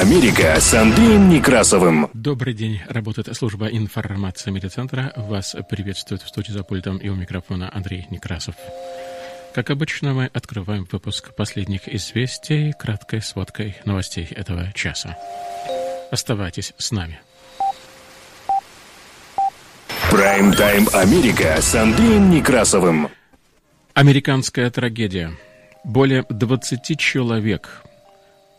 Америка с Андреем Некрасовым. Добрый день. Работает служба информации медиацентра. Вас приветствует в студии за пультом и у микрофона Андрей Некрасов. Как обычно, мы открываем выпуск последних известий краткой сводкой новостей этого часа. Оставайтесь с нами. Прайм-тайм Америка с Андреем Некрасовым. Американская трагедия. Более 20 человек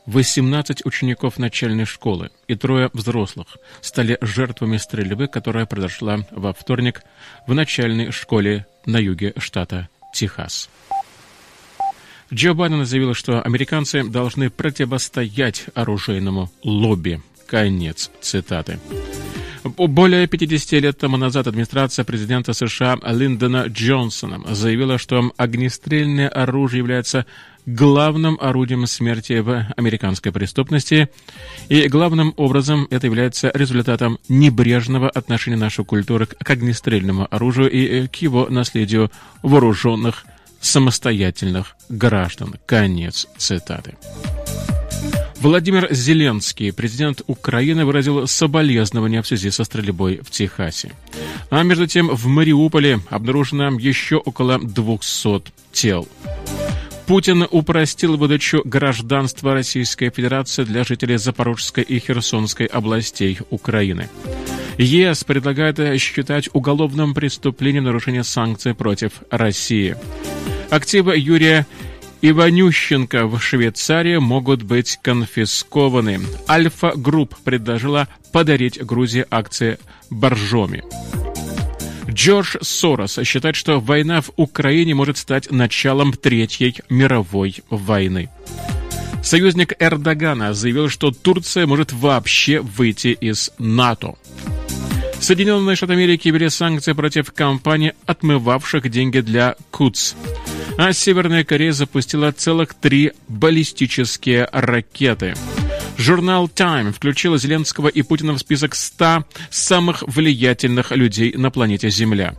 18 учеников начальной школы и трое взрослых стали жертвами стрельбы, которая произошла во вторник в начальной школе на юге штата Техас. Джо Байден заявил, что американцы должны противостоять оружейному лобби. Конец цитаты. Более 50 лет тому назад администрация президента США Линдона Джонсона заявила, что огнестрельное оружие является главным орудием смерти в американской преступности, и главным образом это является результатом небрежного отношения нашей культуры к огнестрельному оружию и к его наследию вооруженных самостоятельных граждан. Конец цитаты. Владимир Зеленский, президент Украины, выразил соболезнования в связи со стрельбой в Техасе. А между тем в Мариуполе обнаружено еще около 200 тел. Путин упростил выдачу гражданства Российской Федерации для жителей Запорожской и Херсонской областей Украины. ЕС предлагает считать уголовным преступлением нарушение санкций против России. Активы Юрия Иванющенко в Швейцарии могут быть конфискованы. Альфа Групп предложила подарить Грузии акции Боржоми. Джордж Сорос считает, что война в Украине может стать началом Третьей мировой войны. Союзник Эрдогана заявил, что Турция может вообще выйти из НАТО. Соединенные Штаты Америки ввели санкции против компаний, отмывавших деньги для КУЦ. А Северная Корея запустила целых три баллистические ракеты. Журнал Time включил Зеленского и Путина в список 100 самых влиятельных людей на планете Земля.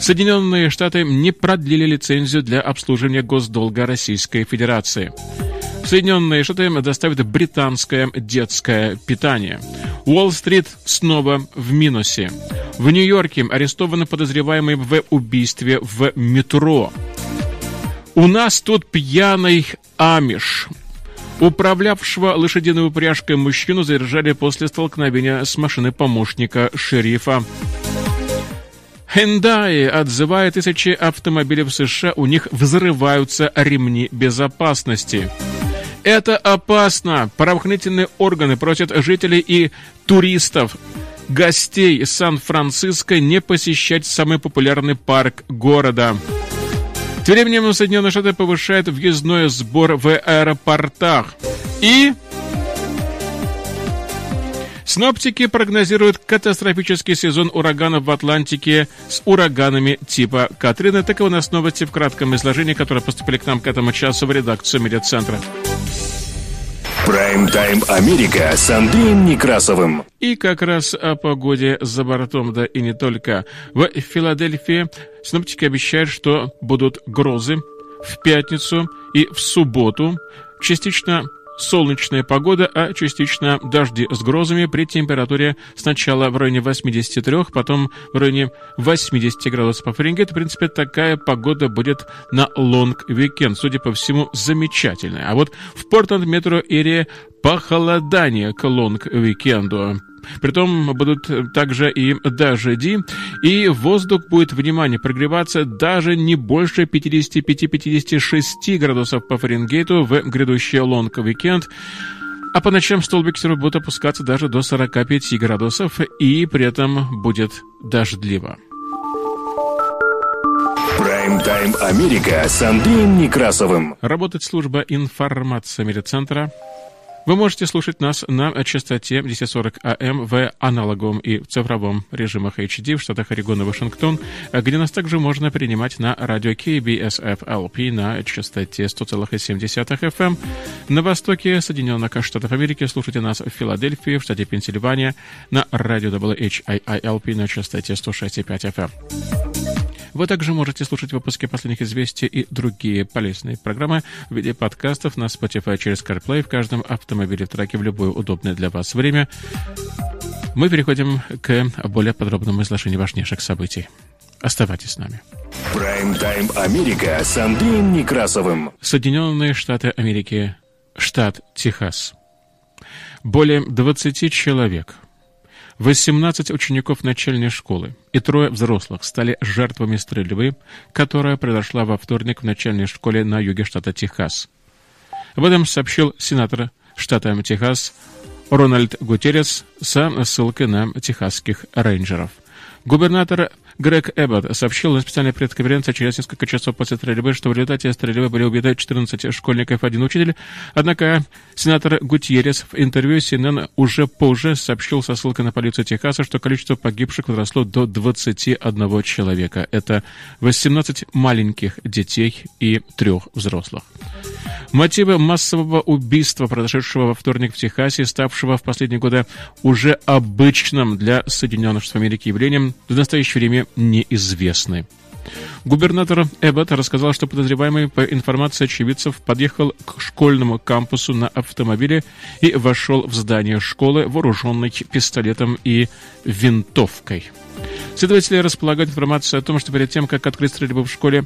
Соединенные Штаты не продлили лицензию для обслуживания госдолга Российской Федерации. Соединенные Штаты доставят британское детское питание. Уолл-стрит снова в минусе. В Нью-Йорке арестованы подозреваемые в убийстве в метро. У нас тут пьяный амиш. Управлявшего лошадиной упряжкой мужчину задержали после столкновения с машиной помощника шерифа. Hyundai отзывает тысячи автомобилей в США, у них взрываются ремни безопасности. Это опасно. Правоохранительные органы просят жителей и туристов, гостей Сан-Франциско не посещать самый популярный парк города. Тем временем Соединенные Штаты повышают въездной сбор в аэропортах. И Сноптики прогнозируют катастрофический сезон ураганов в Атлантике с ураганами типа Катрины. Таковы новости в кратком изложении, которые поступили к нам к этому часу в редакцию медиацентра. Прайм-тайм Америка с Андреем Некрасовым. И как раз о погоде за бортом, да и не только. В Филадельфии синоптики обещают, что будут грозы в пятницу и в субботу. Частично солнечная погода, а частично дожди с грозами при температуре сначала в районе 83, потом в районе 80 градусов по Фаренгейту. В принципе, такая погода будет на long weekend. Судя по всему, замечательная. А вот в Портленд metro area похолодание к long weekend'у. Притом будут также и дожди, и воздух будет, внимание, прогреваться даже не больше 55-56 градусов по Фаренгейту в грядущий long weekend. А по ночам столбик будут опускаться даже до 45 градусов, и при этом будет дождливо. Прайм-тайм Америка с Андреем Некрасовым. Работает служба информации медиацентра. Вы можете слушать нас на частоте 1040 АМ в аналоговом и цифровом режимах HD в штатах Орегон Вашингтон, где нас также можно принимать на радио KBSF-LP на частоте 100,7 FM. На востоке Соединенных Штатов Америки слушайте нас в Филадельфии, в штате Пенсильвания, на радио WHIILP на частоте 106,5 FM. Вы также можете слушать выпуски последних известий и другие полезные программы в виде подкастов на Spotify через CarPlay в каждом автомобиле траке в любое удобное для вас время. Мы переходим к более подробному изложению важнейших событий. Оставайтесь с нами. Прайм-тайм Америка с Андреем Некрасовым. Соединенные Штаты Америки, штат Техас. Более 20 человек 18 учеников начальной школы и трое взрослых стали жертвами стрельбы, которая произошла во вторник в начальной школе на юге штата Техас. Об этом сообщил сенатор штата Техас Рональд Гутеррес со ссылкой на техасских рейнджеров. Губернатор Грег Эббот сообщил на специальной пресс-конференции через несколько часов после стрельбы, что в результате стрельбы были убиты 14 школьников и один учитель. Однако сенатор Гутьеррес в интервью CNN уже позже сообщил со ссылкой на полицию Техаса, что количество погибших возросло до 21 человека. Это 18 маленьких детей и трех взрослых. Мотивы массового убийства, произошедшего во вторник в Техасе, ставшего в последние годы уже обычным для Соединенных Штатов Америки явлением, в настоящее время неизвестны. Губернатор Эббот рассказал, что подозреваемый по информации очевидцев подъехал к школьному кампусу на автомобиле и вошел в здание школы, вооруженный пистолетом и винтовкой. Следователи располагают информацией о том, что перед тем, как открыть стрельбу в школе,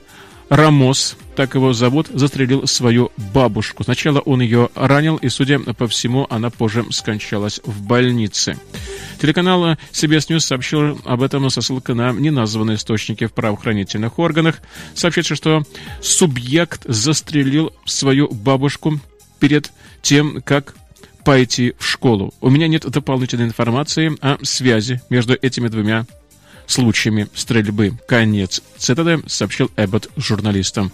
Рамос, так его зовут, застрелил свою бабушку. Сначала он ее ранил, и, судя по всему, она позже скончалась в больнице. Телеканал CBS News сообщил об этом со ссылкой на неназванные источники в правоохранительных органах. Сообщается, что субъект застрелил свою бабушку перед тем, как пойти в школу. У меня нет дополнительной информации о связи между этими двумя случаями стрельбы. Конец цитаты, сообщил Эббот журналистам.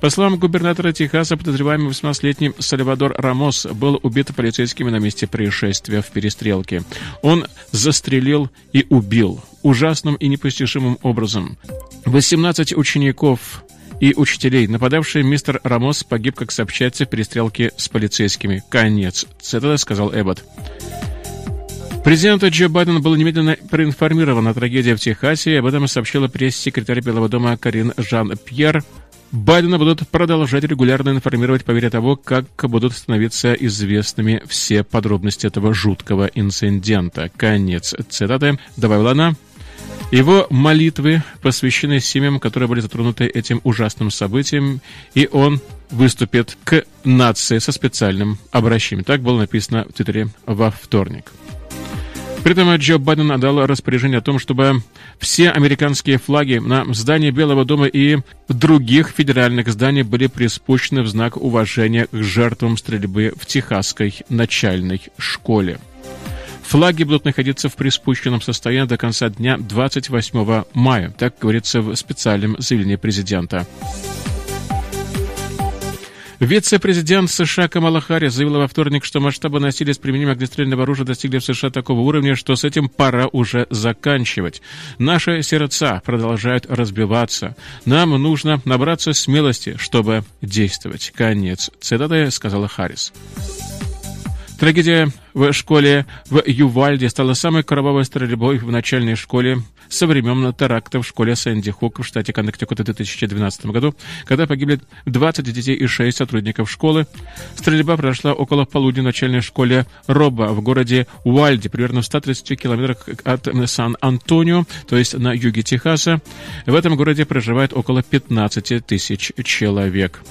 По словам губернатора Техаса, подозреваемый 18-летний Сальвадор Рамос был убит полицейскими на месте происшествия в перестрелке. Он застрелил и убил ужасным и непостижимым образом. 18 учеников и учителей. Нападавший мистер Рамос погиб, как сообщается, в перестрелке с полицейскими. Конец. Цитата сказал Эббот. Президент Джо Байден был немедленно проинформирован о трагедии в Техасе, и об этом сообщила пресс-секретарь Белого дома Карин Жан-Пьер. Байдена будут продолжать регулярно информировать по мере того, как будут становиться известными все подробности этого жуткого инцидента. Конец цитаты. Добавила она. Его молитвы посвящены семьям, которые были затронуты этим ужасным событием, и он выступит к нации со специальным обращением. Так было написано в Твиттере во вторник. При этом Джо Байден отдал распоряжение о том, чтобы все американские флаги на здании Белого дома и других федеральных зданий были приспущены в знак уважения к жертвам стрельбы в Техасской начальной школе. Флаги будут находиться в приспущенном состоянии до конца дня 28 мая, так говорится в специальном заявлении президента. Вице-президент США Камала Харрис заявила во вторник, что масштабы насилия с применением огнестрельного оружия достигли в США такого уровня, что с этим пора уже заканчивать. Наши сердца продолжают разбиваться. Нам нужно набраться смелости, чтобы действовать. Конец цитаты сказала Харрис. Трагедия в школе в Ювальде стала самой кровавой стрельбой в начальной школе со времен теракта в школе Сэнди Хук в штате Коннектикут в 2012 году, когда погибли 20 детей и 6 сотрудников школы. Стрельба прошла около полудня в начальной школе Роба в городе Уальде, примерно в 130 километрах от Сан-Антонио, то есть на юге Техаса. В этом городе проживает около 15 тысяч человек.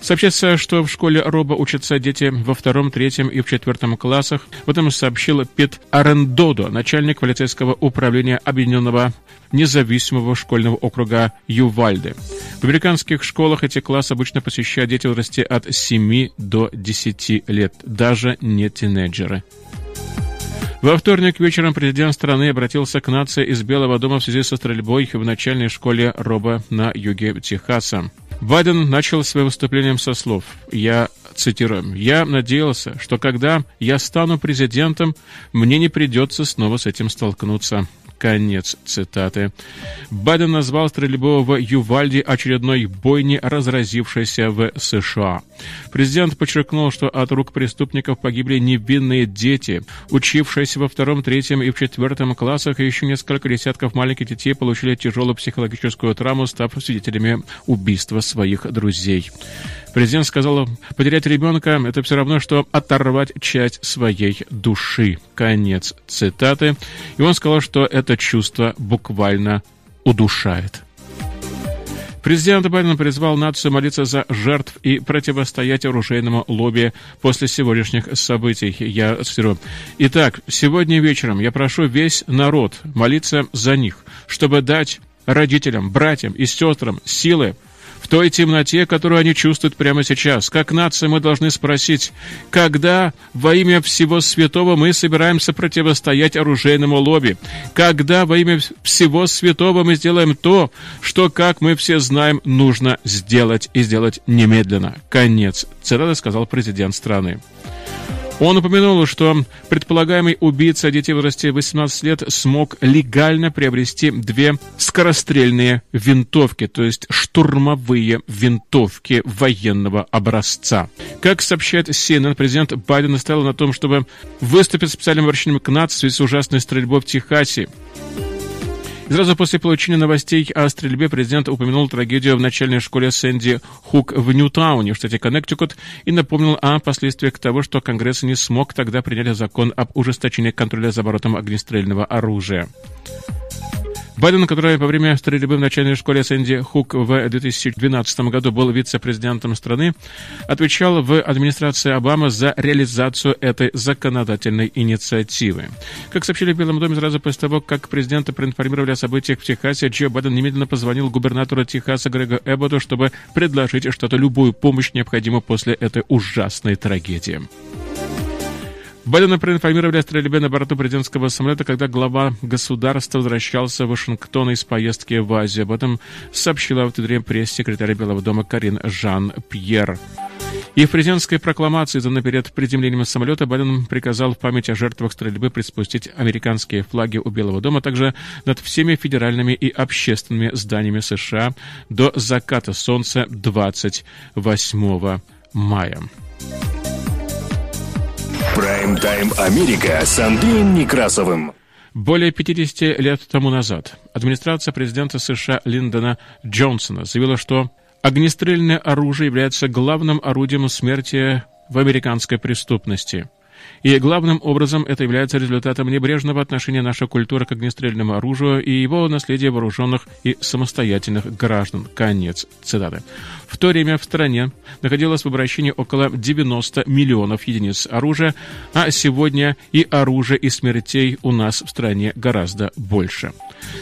Сообщается, что в школе Роба учатся дети во втором, третьем и в четвертом классах. В этом сообщил Пит Арендодо, начальник полицейского управления Объединенного независимого школьного округа Ювальде. В американских школах эти классы обычно посещают дети в возрасте от 7 до 10 лет, даже не тинейджеры. Во вторник вечером президент страны обратился к нации из Белого дома в связи со стрельбой в начальной школе Роба на юге Техаса. Байден начал свое выступление со слов «Я цитирую, «Я надеялся, что когда я стану президентом, мне не придется снова с этим столкнуться». Конец цитаты. Байден назвал стрельбу в Ювальде очередной бойни, разразившейся в США. Президент подчеркнул, что от рук преступников погибли невинные дети. Учившиеся во втором, третьем и в четвертом классах еще несколько десятков маленьких детей получили тяжелую психологическую травму, став свидетелями убийства своих друзей. Президент сказал, потерять ребенка – это все равно, что оторвать часть своей души. Конец цитаты. И он сказал, что это чувство буквально удушает. Президент Байден призвал нацию молиться за жертв и противостоять оружейному лобби после сегодняшних событий. Я цитирую. Итак, сегодня вечером я прошу весь народ молиться за них, чтобы дать родителям, братьям и сестрам силы той темноте, которую они чувствуют прямо сейчас. Как нация мы должны спросить, когда во имя всего святого мы собираемся противостоять оружейному лобби? Когда во имя всего святого мы сделаем то, что, как мы все знаем, нужно сделать и сделать немедленно? Конец. Цитата сказал президент страны. Он упомянул, что предполагаемый убийца детей в возрасте 18 лет смог легально приобрести две скорострельные винтовки, то есть штурмовые винтовки военного образца. Как сообщает CNN, президент Байден настоял на том, чтобы выступить специальным обращением к нации в связи с ужасной стрельбой в Техасе. Сразу после получения новостей о стрельбе президент упомянул трагедию в начальной школе Сэнди Хук в Ньютауне, в штате Коннектикут, и напомнил о последствиях того, что Конгресс не смог тогда принять закон об ужесточении контроля за оборотом огнестрельного оружия. Байден, который во время стрельбы в начальной школе Сэнди Хук в 2012 году был вице-президентом страны, отвечал в администрации Обамы за реализацию этой законодательной инициативы. Как сообщили в Белом доме сразу после того, как президента проинформировали о событиях в Техасе, Джо Байден немедленно позвонил губернатору Техаса Грега Эбботу, чтобы предложить что-то, любую помощь необходимую после этой ужасной трагедии. Байдена проинформировали о стрельбе на борту президентского самолета, когда глава государства возвращался в Вашингтон из поездки в Азию. Об этом сообщила в Твиттере пресс-секретарь Белого дома Карин Жан-Пьер. И в президентской прокламации, изданной перед приземлением самолета, Байден приказал в память о жертвах стрельбы приспустить американские флаги у Белого дома, а также над всеми федеральными и общественными зданиями США до заката солнца 28 мая. Прайм-тайм Америка с Андреем Некрасовым. Более 50 лет тому назад администрация президента США Линдона Джонсона заявила, что огнестрельное оружие является главным орудием смерти в американской преступности – и главным образом это является результатом небрежного отношения нашей культуры к огнестрельному оружию и его наследия вооруженных и самостоятельных граждан. Конец цитаты. В то время в стране находилось в обращении около 90 миллионов единиц оружия, а сегодня и оружия, и смертей у нас в стране гораздо больше.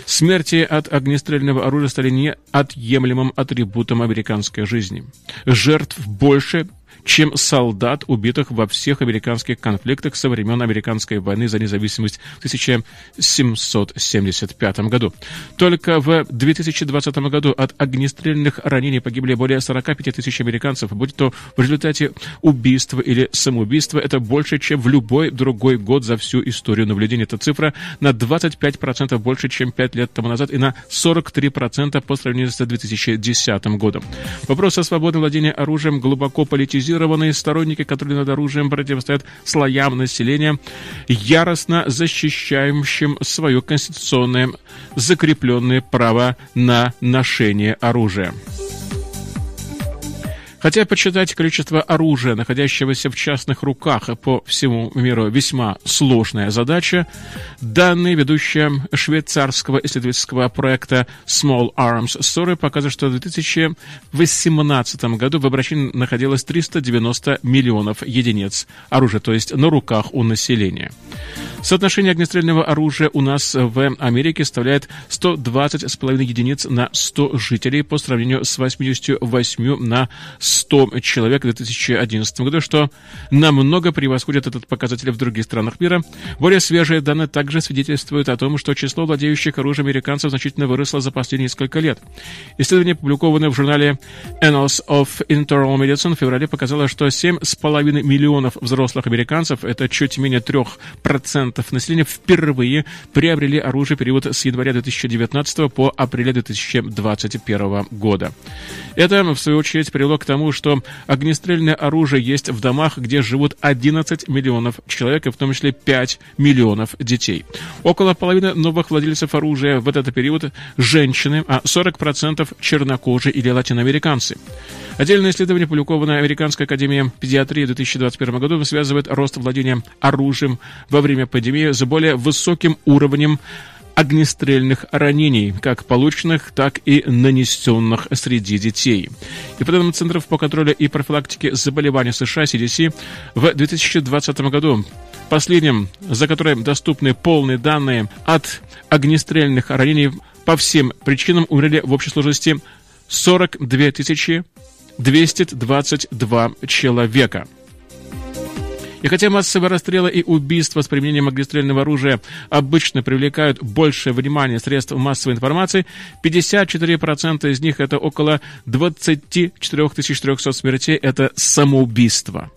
Смерти от огнестрельного оружия стали неотъемлемым атрибутом американской жизни. Жертв больше, чем солдат, убитых во всех американских конфликтах со времен Американской войны за независимость в 1775 году. Только в 2020 году от огнестрельных ранений погибли более 45 тысяч американцев, будь то в результате убийства или самоубийства. Это больше, чем в любой другой год за всю историю наблюдения. Эта цифра на 25% больше, чем 5 лет тому назад, и на 43% по сравнению с 2010 годом. Вопрос о свободе владения оружием глубоко политизирован квалифицированные сторонники, которые над оружием противостоят слоям населения, яростно защищающим свое конституционное закрепленное право на ношение оружия. Хотя подсчитать количество оружия, находящегося в частных руках по всему миру, весьма сложная задача, данные ведущие швейцарского исследовательского проекта Small Arms Story показывают, что в 2018 году в обращении находилось 390 миллионов единиц оружия, то есть на руках у населения. Соотношение огнестрельного оружия у нас в Америке составляет 120,5 единиц на 100 жителей по сравнению с 88 на 100 человек в 2011 году, что намного превосходит этот показатель в других странах мира. Более свежие данные также свидетельствуют о том, что число владеющих оружием американцев значительно выросло за последние несколько лет. Исследование, опубликованное в журнале Annals of Internal Medicine в феврале, показало, что 7,5 миллионов взрослых американцев, это чуть менее 3% населения впервые приобрели оружие период с января 2019 по апрель 2021 года. Это, в свою очередь, привело к тому, что огнестрельное оружие есть в домах, где живут 11 миллионов человек, и в том числе 5 миллионов детей. Около половины новых владельцев оружия в этот период женщины, а 40% чернокожие или латиноамериканцы. Отдельное исследование, опубликованное Американской академией педиатрии в 2021 году, связывает рост владения оружием во время пандемии с более высоким уровнем огнестрельных ранений, как полученных, так и нанесенных среди детей. И по данным Центров по контролю и профилактике заболеваний США CDC в 2020 году последним, за которым доступны полные данные от огнестрельных ранений по всем причинам умерли в общей сложности 42 тысячи 222 человека. И хотя массовые расстрелы и убийства с применением огнестрельного оружия обычно привлекают большее внимание средств массовой информации, 54% из них, это около 24 400 смертей, это самоубийство.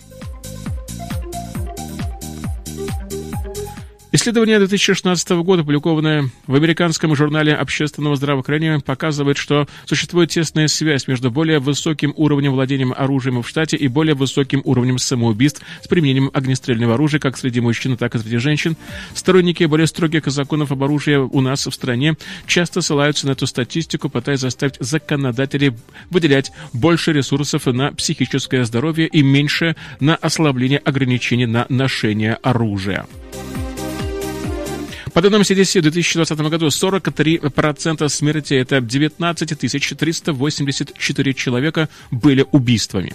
Исследование 2016 года, опубликованное в американском журнале общественного здравоохранения, показывает, что существует тесная связь между более высоким уровнем владения оружием в штате и более высоким уровнем самоубийств с применением огнестрельного оружия как среди мужчин, так и среди женщин. Сторонники более строгих законов об оружии у нас в стране часто ссылаются на эту статистику, пытаясь заставить законодателей выделять больше ресурсов на психическое здоровье и меньше на ослабление ограничений на ношение оружия. По данным CDC, в 2020 году 43% смерти, это 19 384 человека, были убийствами.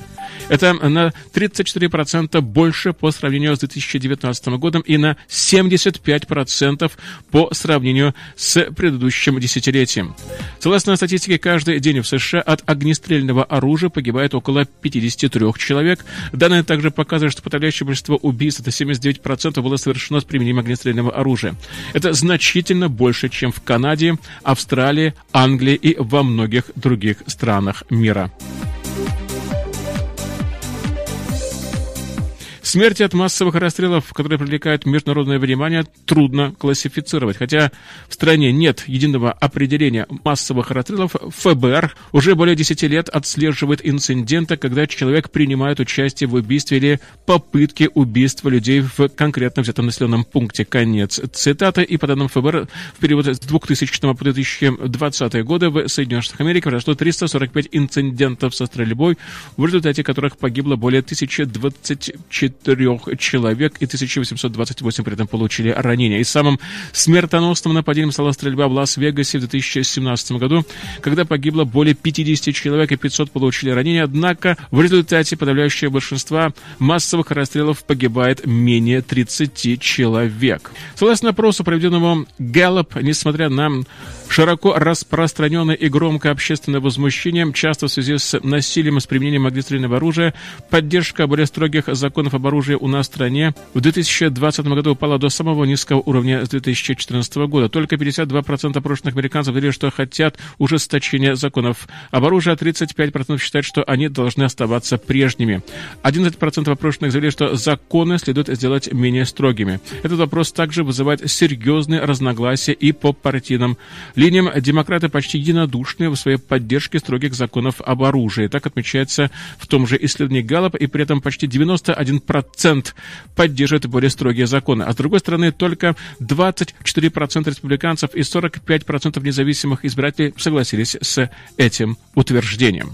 Это на 34% больше по сравнению с 2019 годом и на 75% по сравнению с предыдущим десятилетием. Согласно статистике, каждый день в США от огнестрельного оружия погибает около 53 человек. Данные также показывают, что подавляющее большинство убийств, это 79%, было совершено с применением огнестрельного оружия. Это значительно больше, чем в Канаде, Австралии, Англии и во многих других странах мира. Смерти от массовых расстрелов, которые привлекают международное внимание, трудно классифицировать. Хотя в стране нет единого определения массовых расстрелов, ФБР уже более 10 лет отслеживает инциденты, когда человек принимает участие в убийстве или попытке убийства людей в конкретно взятом населенном пункте. Конец цитаты. И по данным ФБР, в период с 2000 по 2020 годы в Соединенных Штатах Америки произошло 345 инцидентов со стрельбой, в результате которых погибло более 1024 трех человек и 1828 при этом получили ранения. И самым смертоносным нападением стала стрельба в Лас-Вегасе в 2017 году, когда погибло более 50 человек и 500 получили ранения. Однако в результате подавляющее большинство массовых расстрелов погибает менее 30 человек. Согласно опросу, проведенному Gallup, несмотря на широко распространенное и громкое общественное возмущение, часто в связи с насилием с применением огнестрельного оружия, поддержка более строгих законов об оружии у нас в стране в 2020 году упала до самого низкого уровня с 2014 года. Только 52% опрошенных американцев говорили, что хотят ужесточения законов об оружии, а 35% считают, что они должны оставаться прежними. 11% опрошенных заявили, что законы следует сделать менее строгими. Этот вопрос также вызывает серьезные разногласия и по партийным линиям. Демократы почти единодушны в своей поддержке строгих законов об оружии. Так отмечается в том же исследовании Галлоп, и при этом почти 91% процент поддерживает более строгие законы, а с другой стороны только 24% республиканцев и 45% независимых избирателей согласились с этим утверждением.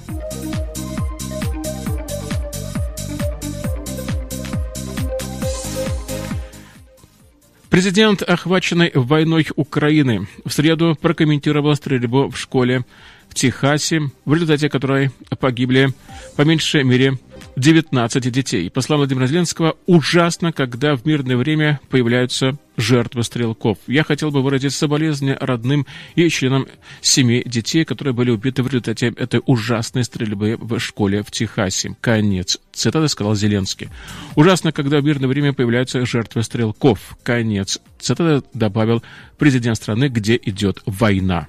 Президент, охваченный войной Украины, в среду прокомментировал стрельбу в школе в Техасе, в результате которой погибли по меньшей мере 19 детей. По словам Владимира Зеленского, ужасно, когда в мирное время появляются жертвы стрелков. Я хотел бы выразить соболезнования родным и членам семей детей, которые были убиты в результате этой ужасной стрельбы в школе в Техасе. Конец. Цитата сказал Зеленский. Ужасно, когда в мирное время появляются жертвы стрелков. Конец. Цитата добавил президент страны, где идет война.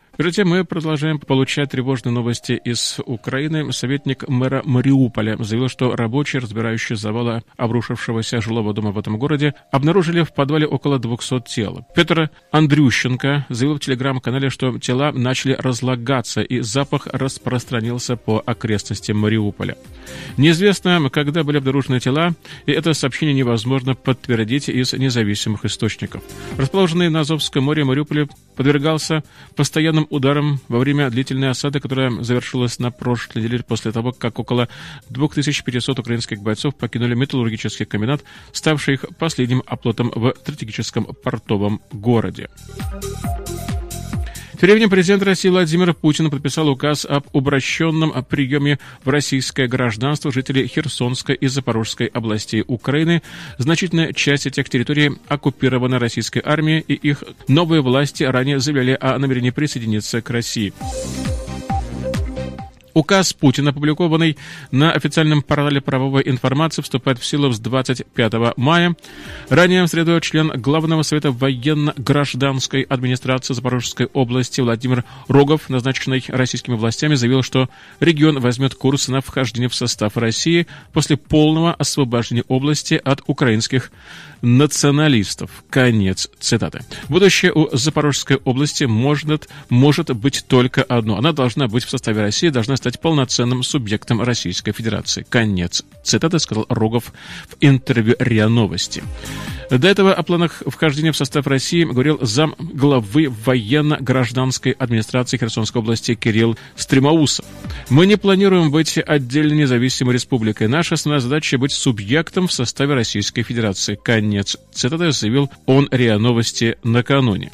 Тем мы продолжаем получать тревожные новости из Украины. Советник мэра Мариуполя заявил, что рабочие, разбирающие завалы обрушившегося жилого дома в этом городе, обнаружили в подвале около 200 тел. Петр Андрющенко заявил в телеграм-канале, что тела начали разлагаться и запах распространился по окрестностям Мариуполя. Неизвестно, когда были обнаружены тела, и это сообщение невозможно подтвердить из независимых источников. Расположенный на Азовском море Мариуполе подвергался постоянным ударам во время длительной осады, которая завершилась на прошлой неделе после того, как около 2500 украинских бойцов покинули металлургический комбинат, ставший их последним оплотом в стратегическом портовом городе. Тем временем президент России Владимир Путин подписал указ об обращенном приеме в российское гражданство жителей Херсонской и Запорожской областей Украины. Значительная часть этих территорий оккупирована российской армией, и их новые власти ранее заявляли о намерении присоединиться к России. Указ Путина, опубликованный на официальном портале правовой информации, вступает в силу с 25 мая. Ранее в среду член Главного совета военно-гражданской администрации Запорожской области Владимир Рогов, назначенный российскими властями, заявил, что регион возьмет курс на вхождение в состав России после полного освобождения области от украинских националистов. Конец цитаты. Будущее у Запорожской области может, может быть только одно. Она должна быть в составе России, должна стать полноценным субъектом Российской Федерации. Конец цитаты, сказал Рогов в интервью РИА Новости. До этого о планах вхождения в состав России говорил зам главы военно-гражданской администрации Херсонской области Кирилл Стремоусов. Мы не планируем быть отдельно независимой республикой. Наша основная задача быть субъектом в составе Российской Федерации. Конец цитаты заявил он РИА Новости накануне.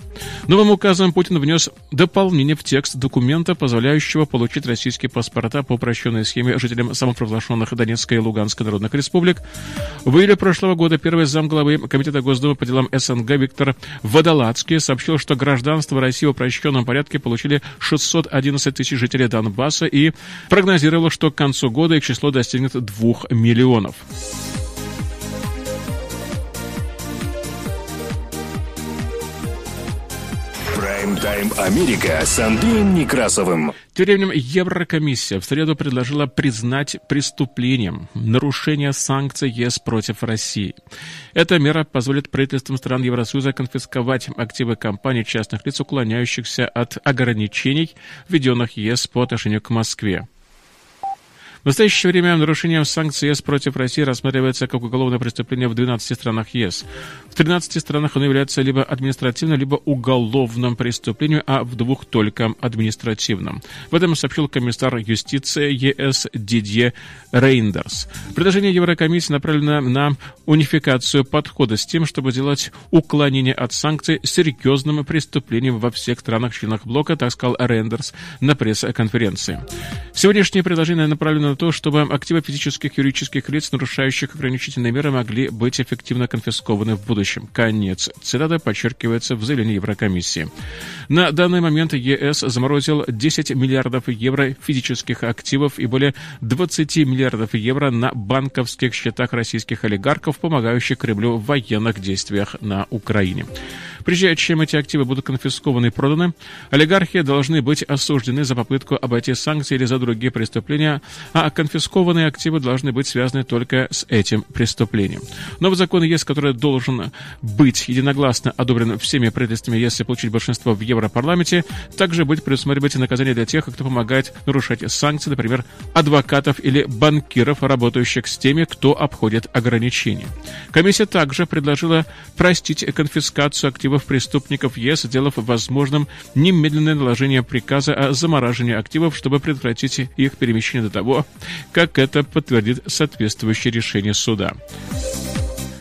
Новым указом Путин внес дополнение в текст документа, позволяющего получить российские паспорта по упрощенной схеме жителям самопровозглашенных Донецкой и Луганской народных республик. В июле прошлого года первый замглавы Комитета Госдумы по делам СНГ Виктор Водолацкий сообщил, что гражданство России в упрощенном порядке получили 611 тысяч жителей Донбасса и прогнозировал, что к концу года их число достигнет 2 миллионов. Прайм-тайм Америка с Андреем Некрасовым. Тем временем Еврокомиссия в среду предложила признать преступлением нарушение санкций ЕС против России. Эта мера позволит правительствам стран Евросоюза конфисковать активы компаний частных лиц, уклоняющихся от ограничений, введенных ЕС по отношению к Москве. В настоящее время нарушение санкций ЕС против России рассматривается как уголовное преступление в 12 странах ЕС. В 13 странах оно является либо административным, либо уголовным преступлением, а в двух только административным. В этом сообщил комиссар юстиции ЕС Дидье Рейндерс. Предложение Еврокомиссии направлено на унификацию подхода с тем, чтобы сделать уклонение от санкций серьезным преступлением во всех странах-членах блока, так сказал Рейндерс на пресс-конференции. Сегодняшнее предложение направлено на то, чтобы активы физических и юридических лиц, нарушающих ограничительные меры, могли быть эффективно конфискованы в будущем. Конец. Цитата подчеркивается в заявлении Еврокомиссии. На данный момент ЕС заморозил 10 миллиардов евро физических активов и более 20 миллиардов евро на банковских счетах российских олигархов, помогающих Кремлю в военных действиях на Украине. Прежде чем эти активы будут конфискованы и проданы, олигархи должны быть осуждены за попытку обойти санкции или за другие преступления, а конфискованные активы должны быть связаны только с этим преступлением. Новый закон ЕС, который должен быть единогласно одобрен всеми правительствами ЕС и получить большинство в Европарламенте, также будет предусматривать наказание для тех, кто помогает нарушать санкции, например, адвокатов или банкиров, работающих с теми, кто обходит ограничения. Комиссия также предложила простить конфискацию активов активов преступников ЕС, сделав возможным немедленное наложение приказа о замораживании активов, чтобы предотвратить их перемещение до того, как это подтвердит соответствующее решение суда.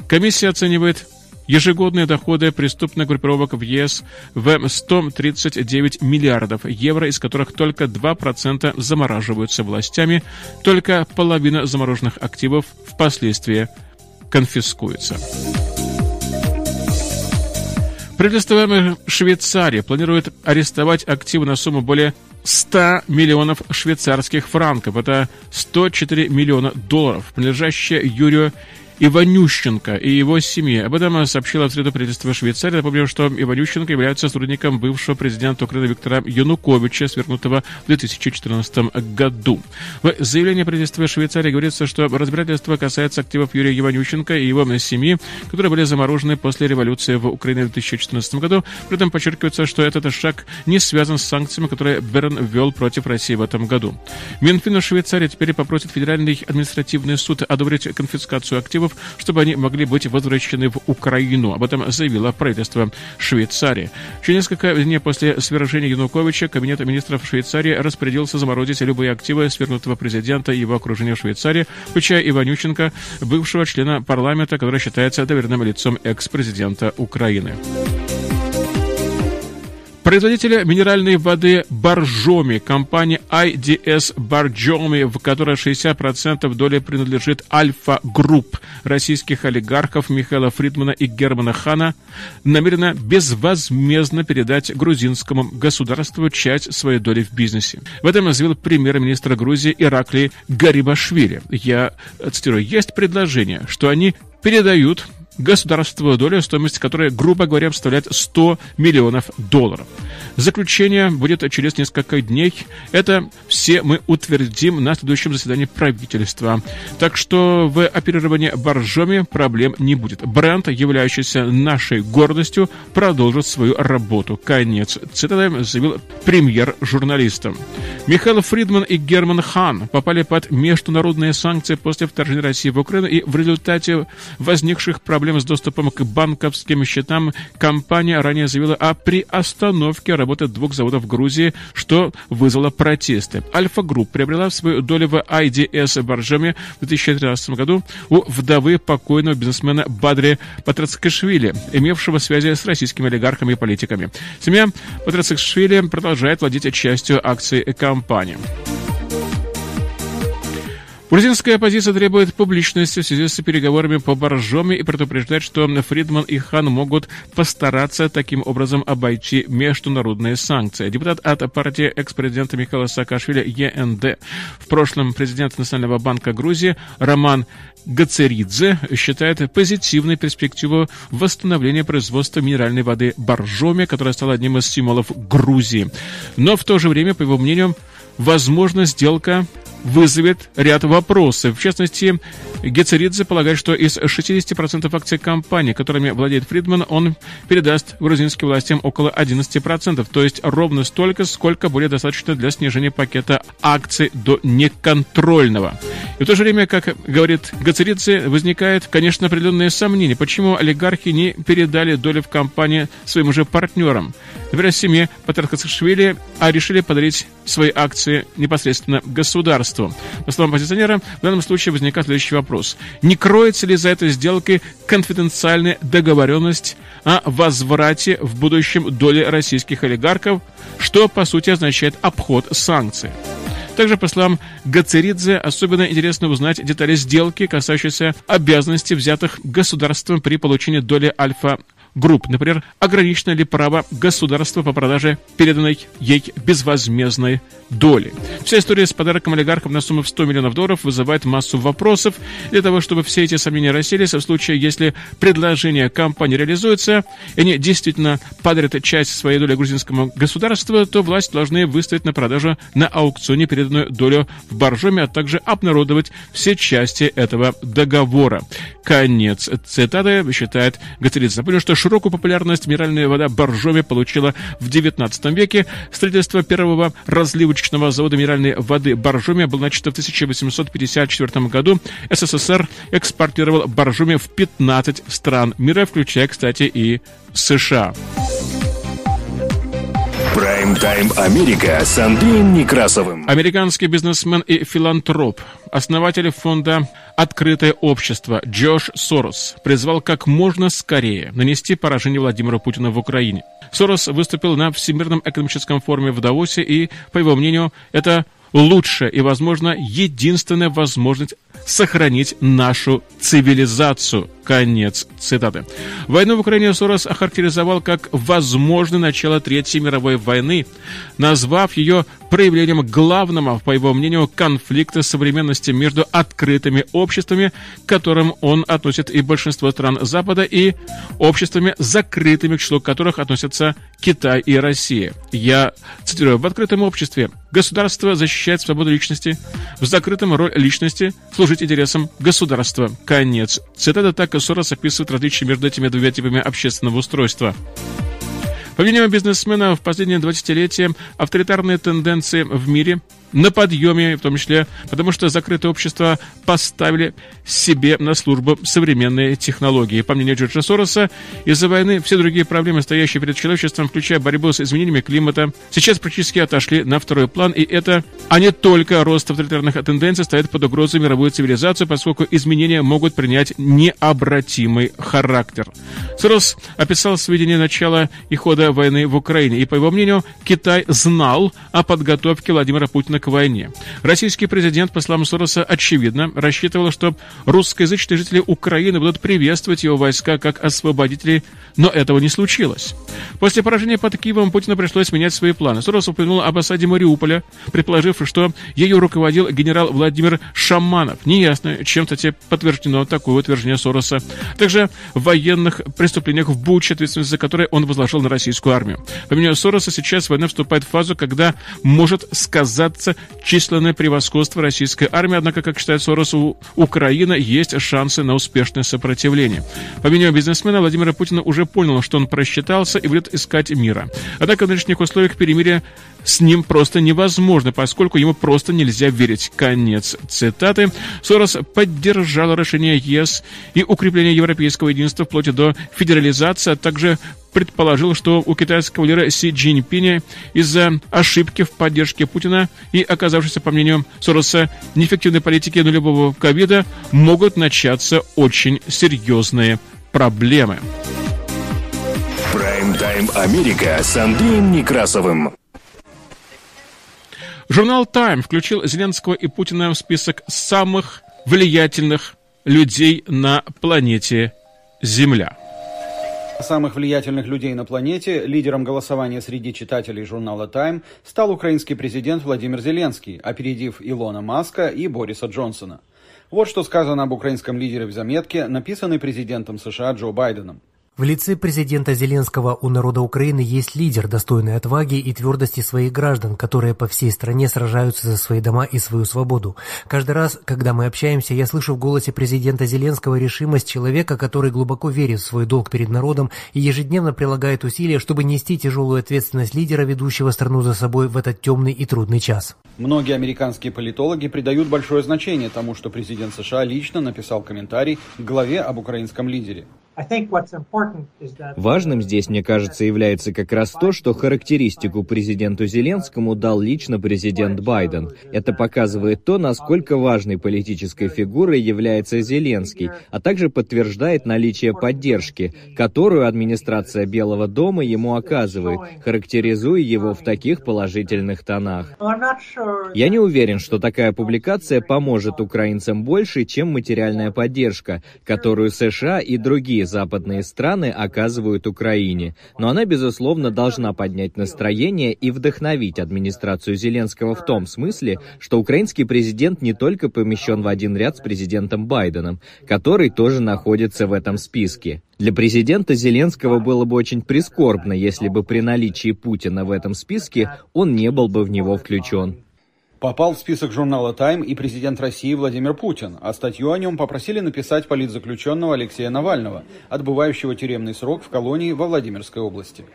Комиссия оценивает Ежегодные доходы преступных группировок в ЕС в 139 миллиардов евро, из которых только 2% замораживаются властями, только половина замороженных активов впоследствии конфискуется. Правительство Швейцарии планирует арестовать активы на сумму более 100 миллионов швейцарских франков. Это 104 миллиона долларов, принадлежащие Юрию Иванющенко и его семье. Об этом сообщило в среду правительство Швейцарии. Напомню, что Иванющенко является сотрудником бывшего президента Украины Виктора Януковича, свергнутого в 2014 году. В заявлении правительства Швейцарии говорится, что разбирательство касается активов Юрия Иванющенко и его семьи, которые были заморожены после революции в Украине в 2014 году. При этом подчеркивается, что этот шаг не связан с санкциями, которые Берн ввел против России в этом году. Минфин Швейцарии теперь попросит Федеральный административный суд одобрить конфискацию активов активов, чтобы они могли быть возвращены в Украину. Об этом заявило правительство Швейцарии. Через несколько дней после свержения Януковича Кабинет министров Швейцарии распорядился заморозить любые активы свергнутого президента и его окружения в Швейцарии, включая Иванюченко, бывшего члена парламента, который считается доверенным лицом экс-президента Украины. Производителя минеральной воды Боржоми, компания IDS Боржоми, в которой 60% доли принадлежит Альфа Групп российских олигархов Михаила Фридмана и Германа Хана, намерена безвозмездно передать грузинскому государству часть своей доли в бизнесе. В этом заявил премьер-министр Грузии Ираклий Гарибашвили. Я цитирую, есть предложение, что они передают государственную долю, стоимость которой, грубо говоря, составляет 100 миллионов долларов. Заключение будет через несколько дней. Это все мы утвердим на следующем заседании правительства. Так что в оперировании боржоми проблем не будет. Бренд, являющийся нашей гордостью, продолжит свою работу. Конец цитаты заявил премьер журналистам. Михаил Фридман и Герман Хан попали под международные санкции после вторжения России в Украину и в результате возникших проблем с доступом к банковским счетам компания ранее заявила о приостановке работы двух заводов в Грузии, что вызвало протесты. Альфа Групп приобрела свою долю в IDS Боржоми в 2013 году у вдовы покойного бизнесмена Бадри Патаркацишвили, имевшего связи с российскими олигархами и политиками. Семья Патрацкашвили продолжает владеть частью акций компании. Грузинская оппозиция требует публичности в связи с переговорами по Боржоме и предупреждает, что Фридман и Хан могут постараться таким образом обойти международные санкции. Депутат от партии экс-президента Михаила Саакашвили ЕНД, в прошлом президент Национального банка Грузии Роман Гацеридзе считает позитивной перспективу восстановления производства минеральной воды Боржоме, которая стала одним из символов Грузии. Но в то же время, по его мнению, возможно сделка вызовет ряд вопросов. В частности, Гецеридзе полагает, что из 60% акций компании, которыми владеет Фридман, он передаст грузинским властям около 11%, то есть ровно столько, сколько будет достаточно для снижения пакета акций до неконтрольного. И в то же время, как говорит Гацеридзе, возникает, конечно, определенные сомнения, почему олигархи не передали доли в компании своим же партнерам. Например, семье Патрахасашвили, а решили подарить свои акции непосредственно государству. По словам оппозиционера, в данном случае возникает следующий вопрос. Не кроется ли за этой сделкой конфиденциальная договоренность о возврате в будущем доли российских олигархов, что, по сути, означает обход санкций? Также, по словам Гацеридзе, особенно интересно узнать детали сделки, касающиеся обязанностей, взятых государством при получении доли Альфа групп. Например, ограничено ли право государства по продаже переданной ей безвозмездной доли. Вся история с подарком олигархам на сумму в 100 миллионов долларов вызывает массу вопросов. Для того, чтобы все эти сомнения расселись, в случае, если предложение компании реализуется, и они действительно подарят часть своей доли грузинскому государству, то власть должны выставить на продажу на аукционе переданную долю в Боржоме, а также обнародовать все части этого договора. Конец цитаты, считает Гацелидзе. Напомню, что широкую популярность минеральная вода Боржоми получила в XIX веке. Строительство первого разливочного завода минеральной воды Боржоми было начато в 1854 году. СССР экспортировал Боржоми в 15 стран мира, включая, кстати, и США. Прайм-тайм Америка с Андреем Некрасовым. Американский бизнесмен и филантроп, основатель фонда «Открытое общество» Джош Сорос призвал как можно скорее нанести поражение Владимиру Путину в Украине. Сорос выступил на Всемирном экономическом форуме в Давосе и, по его мнению, это лучшая и, возможно, единственная возможность сохранить нашу цивилизацию. Конец цитаты. Войну в Украине Сорос охарактеризовал как возможное начало Третьей мировой войны, назвав ее проявлением главного, по его мнению, конфликта современности между открытыми обществами, к которым он относит и большинство стран Запада, и обществами закрытыми, к числу которых относятся Китай и Россия. Я цитирую, в открытом обществе государство защищает свободу личности, в закрытом роль личности служить интересам государства. Конец. Цитата так и Сорос описывает различия между этими двумя типами общественного устройства. По мнению бизнесмена, в последние 20-летия авторитарные тенденции в мире на подъеме, в том числе потому, что закрытые общества поставили себе на службу современные технологии. По мнению Джорджа Сороса, из-за войны все другие проблемы, стоящие перед человечеством, включая борьбу с изменениями климата, сейчас практически отошли на второй план, и это, а не только рост авторитарных тенденций, стоит под угрозой мировую цивилизацию, поскольку изменения могут принять необратимый характер. Сорос описал сведения начала и хода войны в Украине, и, по его мнению, Китай знал о подготовке Владимира Путина к войне. Российский президент, по словам Сороса, очевидно рассчитывал, что русскоязычные жители Украины будут приветствовать его войска как освободителей, но этого не случилось. После поражения под Киевом Путину пришлось менять свои планы. Сорос упомянул об осаде Мариуполя, предположив, что ее руководил генерал Владимир Шаманов. Неясно, чем, кстати, подтверждено такое утверждение Сороса. Также в военных преступлениях в Буче, ответственность за которые он возложил на российскую армию. По мнению Сороса, сейчас война вступает в фазу, когда может сказаться численное превосходство российской армии, однако, как считает Сорос, у Украины есть шансы на успешное сопротивление. По мнению бизнесмена, Владимира Путина уже понял, что он просчитался и будет искать мира. Однако в нынешних условиях перемирия с ним просто невозможно, поскольку ему просто нельзя верить. Конец цитаты. Сорос поддержал решение ЕС и укрепление европейского единства вплоть до федерализации, а также предположил, что у китайского лидера Си Цзиньпиня из-за ошибки в поддержке Путина и оказавшейся, по мнению Сороса, неэффективной политики нулевого ковида могут начаться очень серьезные проблемы. Прайм-тайм Америка с Андреем Некрасовым. Журнал Time включил Зеленского и Путина в список самых влиятельных людей на планете Земля самых влиятельных людей на планете, лидером голосования среди читателей журнала Time стал украинский президент Владимир Зеленский, опередив Илона Маска и Бориса Джонсона. Вот что сказано об украинском лидере в заметке, написанной президентом США Джо Байденом. В лице президента Зеленского у народа Украины есть лидер, достойный отваги и твердости своих граждан, которые по всей стране сражаются за свои дома и свою свободу. Каждый раз, когда мы общаемся, я слышу в голосе президента Зеленского решимость человека, который глубоко верит в свой долг перед народом и ежедневно прилагает усилия, чтобы нести тяжелую ответственность лидера, ведущего страну за собой в этот темный и трудный час. Многие американские политологи придают большое значение тому, что президент США лично написал комментарий к главе об украинском лидере. Важным здесь, мне кажется, является как раз то, что характеристику президенту Зеленскому дал лично президент Байден. Это показывает то, насколько важной политической фигурой является Зеленский, а также подтверждает наличие поддержки, которую администрация Белого дома ему оказывает, характеризуя его в таких положительных тонах. Я не уверен, что такая публикация поможет украинцам больше, чем материальная поддержка, которую США и другие западные страны оказывают Украине, но она, безусловно, должна поднять настроение и вдохновить администрацию Зеленского в том смысле, что украинский президент не только помещен в один ряд с президентом Байденом, который тоже находится в этом списке. Для президента Зеленского было бы очень прискорбно, если бы при наличии Путина в этом списке он не был бы в него включен. Попал в список журнала «Тайм» и президент России Владимир Путин, а статью о нем попросили написать политзаключенного Алексея Навального, отбывающего тюремный срок в колонии во Владимирской области.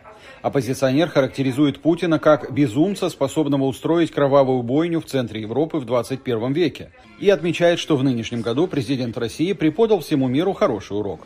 Оппозиционер характеризует Путина как безумца, способного устроить кровавую бойню в центре Европы в 21 веке, и отмечает, что в нынешнем году президент России преподал всему миру хороший урок.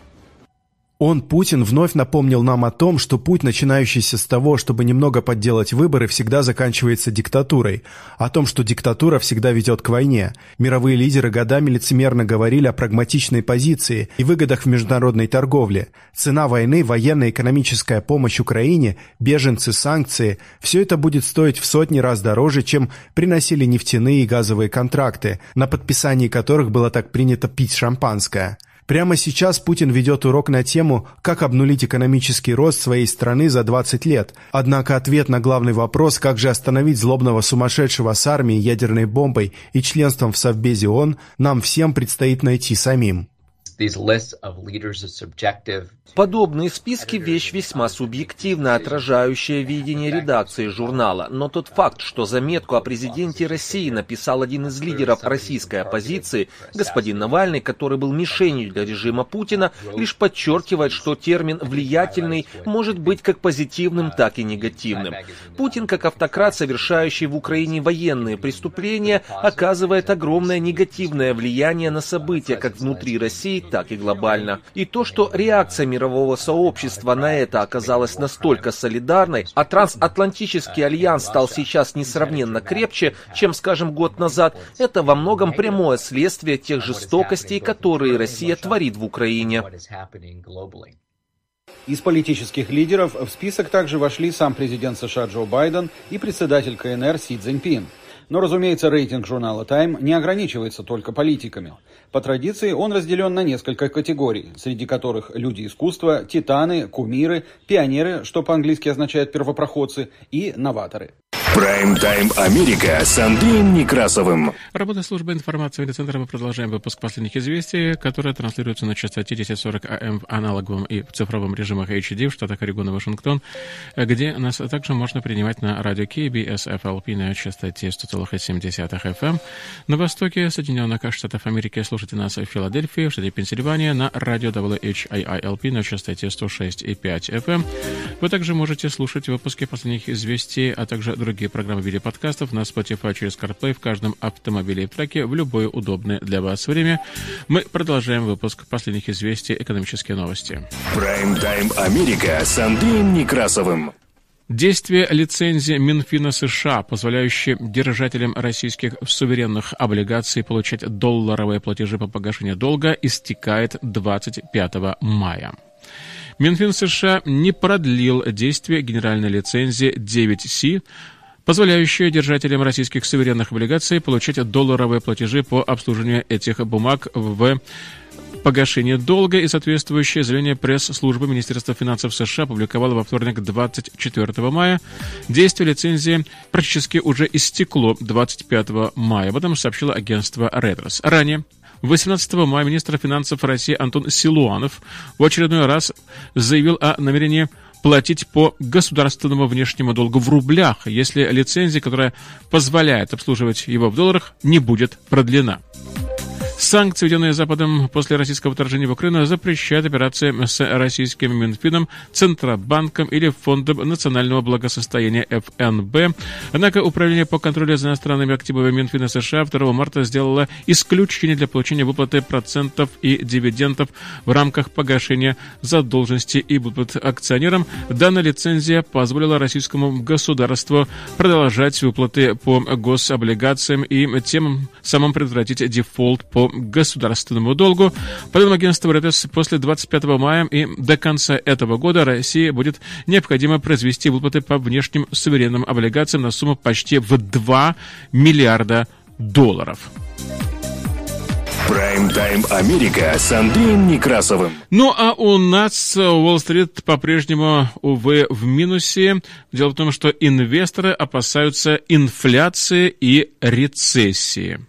Он, Путин, вновь напомнил нам о том, что путь, начинающийся с того, чтобы немного подделать выборы, всегда заканчивается диктатурой, о том, что диктатура всегда ведет к войне. Мировые лидеры годами лицемерно говорили о прагматичной позиции и выгодах в международной торговле. Цена войны, военная и экономическая помощь Украине, беженцы, санкции – все это будет стоить в сотни раз дороже, чем приносили нефтяные и газовые контракты, на подписании которых было так принято пить шампанское. Прямо сейчас Путин ведет урок на тему «Как обнулить экономический рост своей страны за 20 лет». Однако ответ на главный вопрос «Как же остановить злобного сумасшедшего с армией, ядерной бомбой и членством в Совбезе ООН» нам всем предстоит найти самим. Подобные списки – вещь весьма субъективно отражающая видение редакции журнала, но тот факт, что заметку о президенте России написал один из лидеров российской оппозиции, господин Навальный, который был мишенью для режима Путина, лишь подчеркивает, что термин «влиятельный» может быть как позитивным, так и негативным. Путин, как автократ, совершающий в Украине военные преступления, оказывает огромное негативное влияние на события как внутри России, так и глобально. И то, что реакция мирового сообщества на это оказалась настолько солидарной, а трансатлантический альянс стал сейчас несравненно крепче, чем, скажем, год назад, это во многом прямое следствие тех жестокостей, которые Россия творит в Украине. Из политических лидеров в список также вошли сам президент США Джо Байден и председатель КНР Си Цзиньпин. Но, разумеется, рейтинг журнала Time не ограничивается только политиками. По традиции он разделен на несколько категорий, среди которых люди искусства, титаны, кумиры, пионеры, что по-английски означает первопроходцы, и новаторы. Прайм-тайм Америка с Андреем Некрасовым. Работа службы информации медиацентра. Мы продолжаем выпуск последних известий, которые транслируются на частоте 1040 АМ в аналоговом и в цифровом режимах HD в штатах Орегон и Вашингтон, где нас также можно принимать на радио KBS FLP на частоте 100,7 FM. На востоке Соединенных Штатов Америки слушайте нас в Филадельфии, в штате Пенсильвания на радио WHIILP на частоте 106,5 FM. Вы также можете слушать выпуски последних известий, а также другие другие программы в виде подкастов на Spotify через CarPlay в каждом автомобиле и траке в любое удобное для вас время. Мы продолжаем выпуск последних известий «Экономические новости». Прайм-тайм Америка с Андреем Некрасовым. Действие лицензии Минфина США, позволяющей держателям российских суверенных облигаций получать долларовые платежи по погашению долга, истекает 25 мая. Минфин США не продлил действие генеральной лицензии 9C, позволяющая держателям российских суверенных облигаций получать долларовые платежи по обслуживанию этих бумаг в погашение долга и соответствующее заявление пресс-службы Министерства финансов США опубликовала во вторник 24 мая. Действие лицензии практически уже истекло 25 мая. Об этом сообщило агентство Reuters. Ранее 18 мая министр финансов России Антон Силуанов в очередной раз заявил о намерении платить по государственному внешнему долгу в рублях, если лицензия, которая позволяет обслуживать его в долларах, не будет продлена. Санкции, введенные Западом после российского вторжения в Украину, запрещают операции с российским Минфином, Центробанком или Фондом национального благосостояния ФНБ. Однако Управление по контролю за иностранными активами Минфина США 2 марта сделало исключение для получения выплаты процентов и дивидендов в рамках погашения задолженности и выплат акционерам. Данная лицензия позволила российскому государству продолжать выплаты по гособлигациям и тем самым предотвратить дефолт по государственному долгу. По данным агентства Reuters, после 25 мая и до конца этого года России будет необходимо произвести выплаты по внешним суверенным облигациям на сумму почти в 2 миллиарда долларов. Прайм-тайм Америка с Андреем Некрасовым. Ну, а у нас Уолл-стрит по-прежнему, увы, в минусе. Дело в том, что инвесторы опасаются инфляции и рецессии.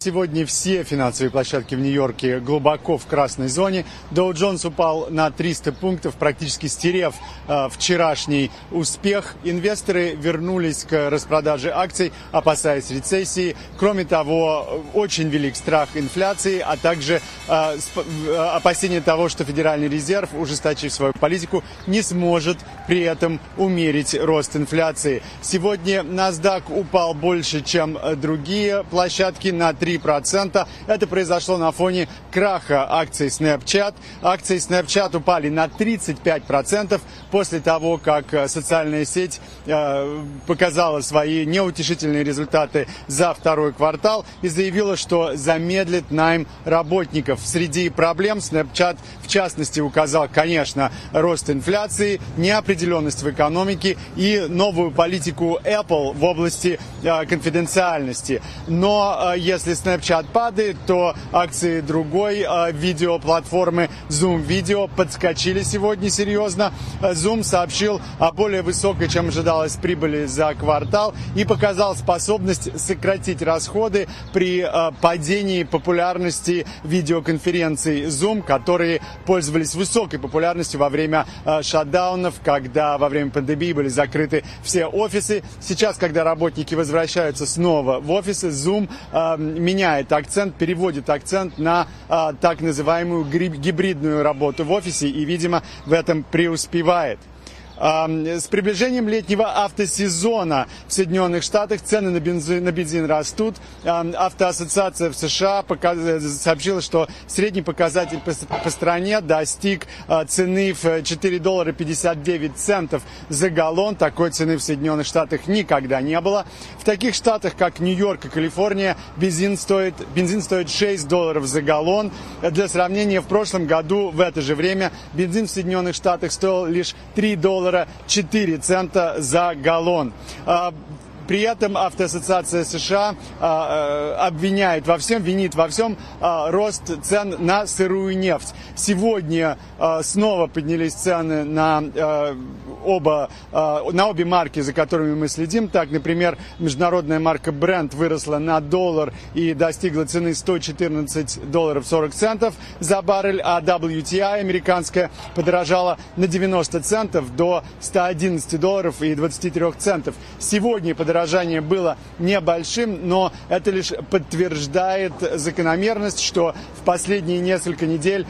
Сегодня все финансовые площадки в Нью-Йорке глубоко в красной зоне. Доу Джонс упал на 300 пунктов, практически стерев э, вчерашний успех. Инвесторы вернулись к распродаже акций, опасаясь рецессии. Кроме того, очень велик страх инфляции, а также э, э, опасение того, что Федеральный резерв, ужесточив свою политику, не сможет при этом умерить рост инфляции. Сегодня NASDAQ упал больше, чем другие площадки на 3 3%. Это произошло на фоне краха акций Snapchat. Акции Snapchat упали на 35% после того, как э, социальная сеть э, показала свои неутешительные результаты за второй квартал и заявила, что замедлит найм работников. Среди проблем Snapchat в частности указал, конечно, рост инфляции, неопределенность в экономике и новую политику Apple в области э, конфиденциальности. Но если Snapchat падает, то акции другой э, видеоплатформы Zoom Video подскочили сегодня серьезно. Zoom сообщил о более высокой, чем ожидалось, прибыли за квартал и показал способность сократить расходы при э, падении популярности видеоконференций Zoom, которые пользовались высокой популярностью во время э, шатдаунов, когда во время пандемии были закрыты все офисы. Сейчас, когда работники возвращаются снова в офисы, Zoom э, меняет акцент, переводит акцент на э, так называемую гибридную работу в офисе и, видимо, в этом преуспевает. С приближением летнего автосезона в Соединенных Штатах цены на бензин, на бензин растут. Автоассоциация в США сообщила, что средний показатель по, стране достиг а, цены в 4 доллара 59 центов за галлон. Такой цены в Соединенных Штатах никогда не было. В таких штатах, как Нью-Йорк и Калифорния, бензин стоит, бензин стоит 6 долларов за галлон. Для сравнения, в прошлом году в это же время бензин в Соединенных Штатах стоил лишь 3 доллара доллара 4 цента за галлон. При этом Автоассоциация США а, а, обвиняет во всем, винит во всем а, рост цен на сырую нефть. Сегодня снова поднялись цены на, оба, на обе марки, за которыми мы следим. Так, например, международная марка Brent выросла на доллар и достигла цены 114 долларов 40 центов за баррель, а WTI американская подорожала на 90 центов до 111 долларов и 23 центов. Сегодня подорожала подорожание было небольшим, но это лишь подтверждает закономерность, что в последние несколько недель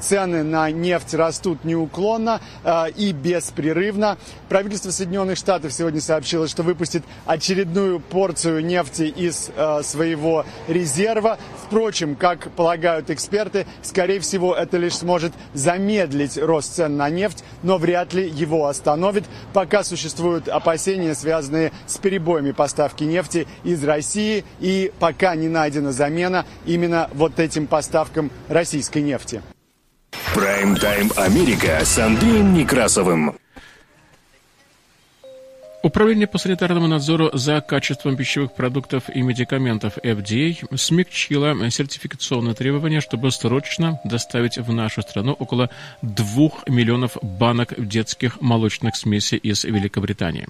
цены на нефть растут неуклонно э, и беспрерывно. Правительство Соединенных Штатов сегодня сообщило, что выпустит очередную порцию нефти из э, своего резерва. Впрочем, как полагают эксперты, скорее всего, это лишь сможет замедлить рост цен на нефть, но вряд ли его остановит, пока существуют опасения, связанные с перебоями поставки нефти из России, и пока не найдена замена именно вот этим поставкам российской нефти. Прайм-тайм Америка с Андреем Некрасовым. Управление по санитарному надзору за качеством пищевых продуктов и медикаментов FDA смягчило сертификационные требования, чтобы срочно доставить в нашу страну около 2 миллионов банок детских молочных смесей из Великобритании.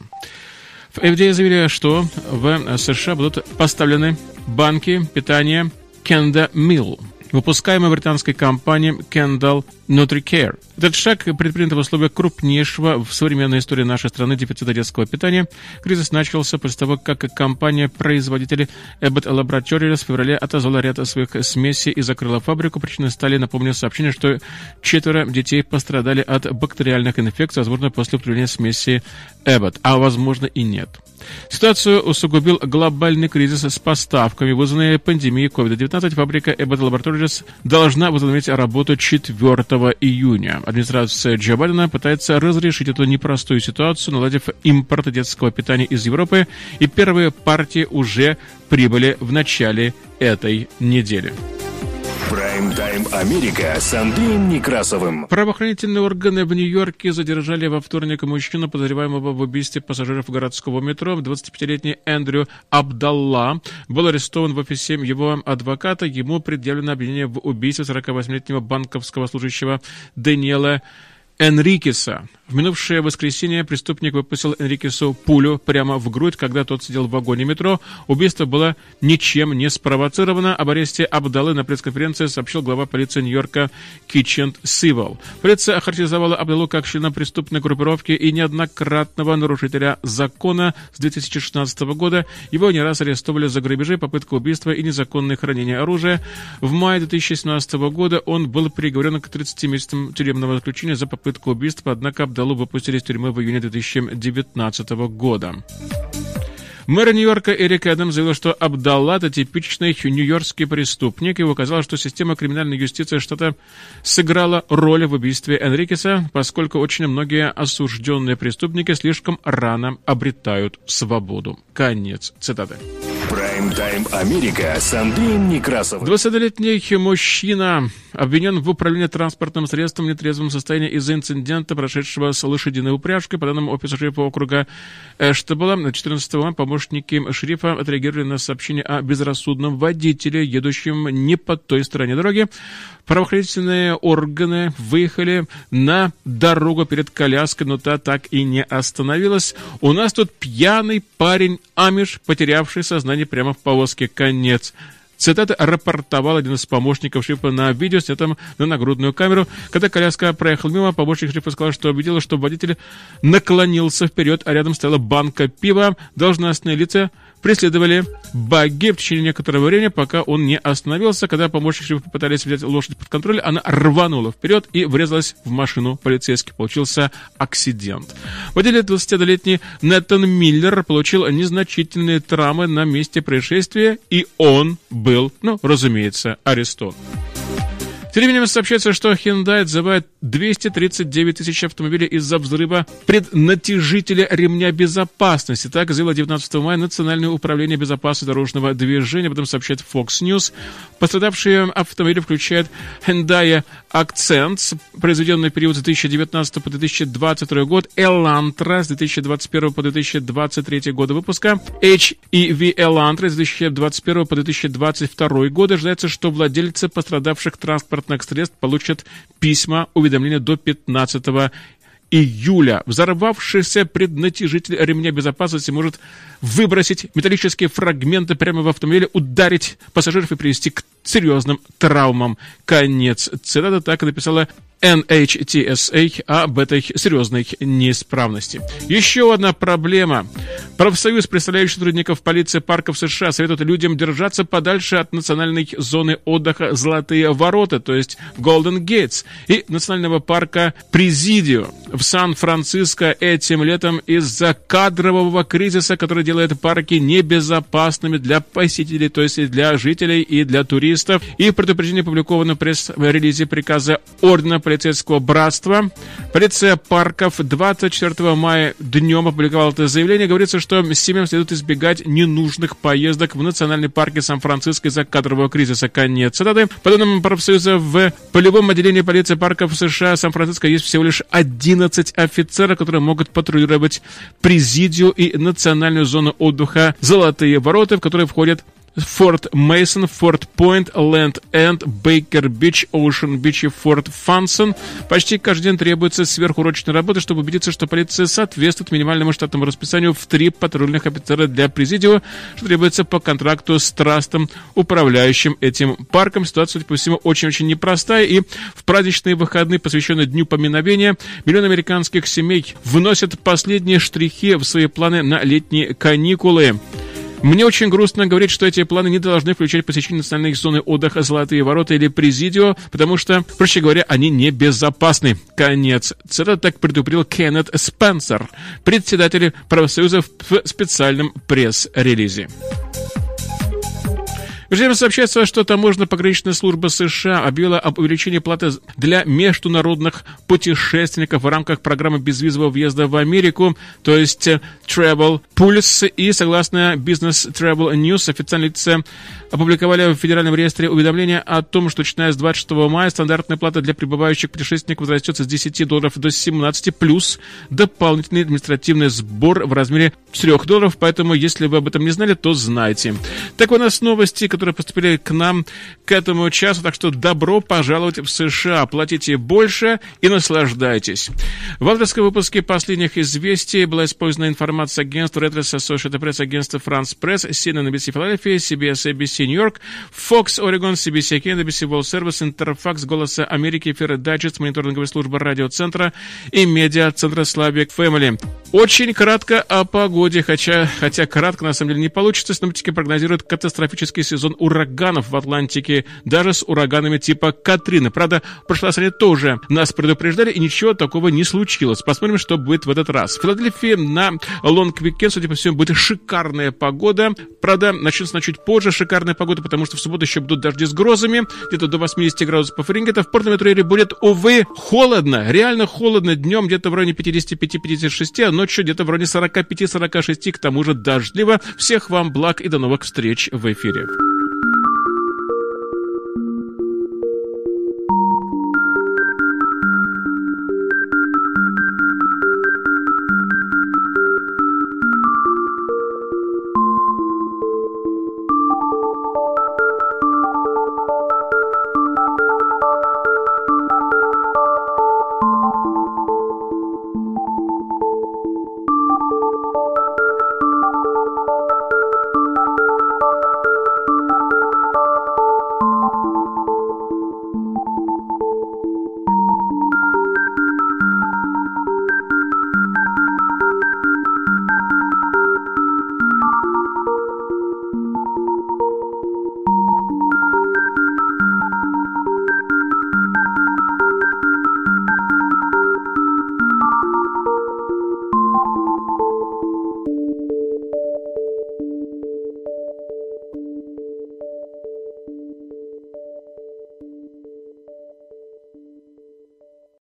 FDA заявили, что в США будут поставлены банки питания Kenda Mill, выпускаемые британской компанией Kendall NutriCare. Этот шаг предпринят в условиях крупнейшего в современной истории нашей страны дефицита детского питания. Кризис начался после того, как компания-производитель Abbott Laboratories в феврале отозвала ряд своих смесей и закрыла фабрику. Причиной стали, напомню, сообщения, что четверо детей пострадали от бактериальных инфекций, возможно, после употребления смеси Abbott, а возможно и нет. Ситуацию усугубил глобальный кризис с поставками, вызванный пандемией COVID-19. Фабрика Abbott Laboratories должна возобновить работу 4 июня. Администрация Джо Байдена пытается разрешить эту непростую ситуацию, наладив импорт детского питания из Европы, и первые партии уже прибыли в начале этой недели. Прайм-тайм Америка с Андреем Некрасовым. Правоохранительные органы в Нью-Йорке задержали во вторник мужчину, подозреваемого в убийстве пассажиров городского метро. 25-летний Эндрю Абдалла был арестован в офисе его адвоката. Ему предъявлено обвинение в убийстве 48-летнего банковского служащего Даниэла Энрикеса. В минувшее воскресенье преступник выпустил Энрикесу пулю прямо в грудь, когда тот сидел в вагоне метро. Убийство было ничем не спровоцировано. Об аресте Абдалы на пресс-конференции сообщил глава полиции Нью-Йорка Кичент Сивал. Полиция охарактеризовала Абдалу как члена преступной группировки и неоднократного нарушителя закона с 2016 года. Его не раз арестовали за грабежи, попытку убийства и незаконное хранение оружия. В мае 2017 года он был приговорен к 30 месяцам тюремного заключения за попытку убийства, однако Абдалу выпустили из тюрьмы в июне 2019 года. Мэр Нью-Йорка Эрик Эдам заявил, что Абдалла – это типичный нью-йоркский преступник, и указал, что система криминальной юстиции штата сыграла роль в убийстве Энрикеса, поскольку очень многие осужденные преступники слишком рано обретают свободу. Конец цитаты. Прайм-тайм Америка с Андреем Некрасовым. 20-летний мужчина обвинен в управлении транспортным средством в нетрезвом состоянии из-за инцидента, прошедшего с лошадиной упряжкой. По данным офиса шерифа округа Эштабла, 14 мая помощники шерифа отреагировали на сообщение о безрассудном водителе, едущем не по той стороне дороги. Правоохранительные органы выехали на дорогу перед коляской, но та так и не остановилась. У нас тут пьяный парень Амиш, потерявший сознание прямо в повозке. Конец. Цитата рапортовал один из помощников шрифа на видео, снятом на нагрудную камеру. Когда коляска проехала мимо, помощник шрифа сказал, что увидел, что водитель наклонился вперед, а рядом стояла банка пива. Должностные лица преследовали багги в течение некоторого времени, пока он не остановился. Когда помощники попытались взять лошадь под контроль, она рванула вперед и врезалась в машину полицейских. Получился акцидент. Водитель 21-летний Нэтан Миллер получил незначительные травмы на месте происшествия, и он был, ну, разумеется, арестован. Тем временем сообщается, что Hyundai отзывает 239 тысяч автомобилей из-за взрыва преднатяжителя ремня безопасности. Так заявило 19 мая Национальное управление безопасности дорожного движения. Об этом сообщает Fox News. Пострадавшие автомобили включают Hyundai Accent, произведенный период с 2019 по 2022 год, Elantra с 2021 по 2023 года выпуска, HEV Elantra с 2021 по 2022 год. Ожидается, что владельцы пострадавших транспортных средств получат письма, уведомления до 15 июля. Взорвавшийся преднатяжитель ремня безопасности может выбросить металлические фрагменты прямо в автомобиле, ударить пассажиров и привести к серьезным травмам. Конец цитаты так и написала NHTSA об этой серьезной неисправности. Еще одна проблема. Профсоюз, представляющий сотрудников полиции парков США, советует людям держаться подальше от национальной зоны отдыха «Золотые ворота», то есть Golden Gates, и национального парка Президио в Сан-Франциско этим летом из-за кадрового кризиса, который делает парки небезопасными для посетителей, то есть и для жителей, и для туристов. И в предупреждении опубликовано в пресс-релизе приказа Ордена полицейского братства. Полиция парков 24 мая днем опубликовала это заявление. Говорится, что семьям следует избегать ненужных поездок в национальный парке Сан-Франциско из-за кадрового кризиса. Конец цитаты. По данным профсоюза, в полевом отделении полиции парков США Сан-Франциско есть всего лишь 11 офицеров, которые могут патрулировать Президию и национальную зону отдыха «Золотые ворота», в которые входят Форт Мейсон, Форт Пойнт, Ленд Энд, Бейкер Бич, Оушен Бич и Форт Фансон. Почти каждый день требуется сверхурочная работа, чтобы убедиться, что полиция соответствует минимальному штатному расписанию в три патрульных офицера для президио, что требуется по контракту с трастом, управляющим этим парком. Ситуация, судя по всему, очень-очень непростая, и в праздничные выходные, посвященные Дню поминовения, миллионы американских семей вносят последние штрихи в свои планы на летние каникулы. Мне очень грустно говорить, что эти планы не должны включать посещение национальной зоны отдыха «Золотые ворота» или «Президио», потому что, проще говоря, они небезопасны. Конец. Цитата так предупредил Кеннет Спенсер, председатель профсоюза в специальном пресс-релизе. Между сообщается, что таможенно-пограничная служба США объявила об увеличении платы для международных путешественников в рамках программы безвизового въезда в Америку, то есть Travel Pulse. И согласно Business Travel News, официальные лица опубликовали в Федеральном реестре уведомление о том, что начиная с 26 мая стандартная плата для прибывающих путешественников возрастет с 10 долларов до 17, плюс дополнительный административный сбор в размере 4 долларов. Поэтому, если вы об этом не знали, то знайте. Так у нас новости, которые поступили к нам к этому часу. Так что добро пожаловать в США. Платите больше и наслаждайтесь. В авторском выпуске последних известий была использована информация агентства Reuters, Associated Press, агентства France Press, CNN, NBC Philadelphia, CBS, ABC Нью-Йорк, Fox, Oregon, CBC Canada, NBC World Service, Интерфакс, Голоса Америки, Эфир Дайджест, мониторинговая служба радиоцентра и медиа-центра Slavic Family. Очень кратко о погоде, хотя, хотя кратко на самом деле не получится. Синоптики прогнозируют катастрофический сезон сезон ураганов в Атлантике, даже с ураганами типа Катрины. Правда, в прошлый раз они тоже нас предупреждали, и ничего такого не случилось. Посмотрим, что будет в этот раз. В Филадельфии на long weekend, судя по всему, будет шикарная погода. Правда, начнется на чуть позже шикарная погода, потому что в субботу еще будут дожди с грозами, где-то до 80 градусов по Фаренгейту. В Порт-Метроире будет, увы, холодно, реально холодно. Днем где-то в районе 55-56, а ночью где-то в районе 45-46, к тому же дождливо. Всех вам благ и до новых встреч в эфире.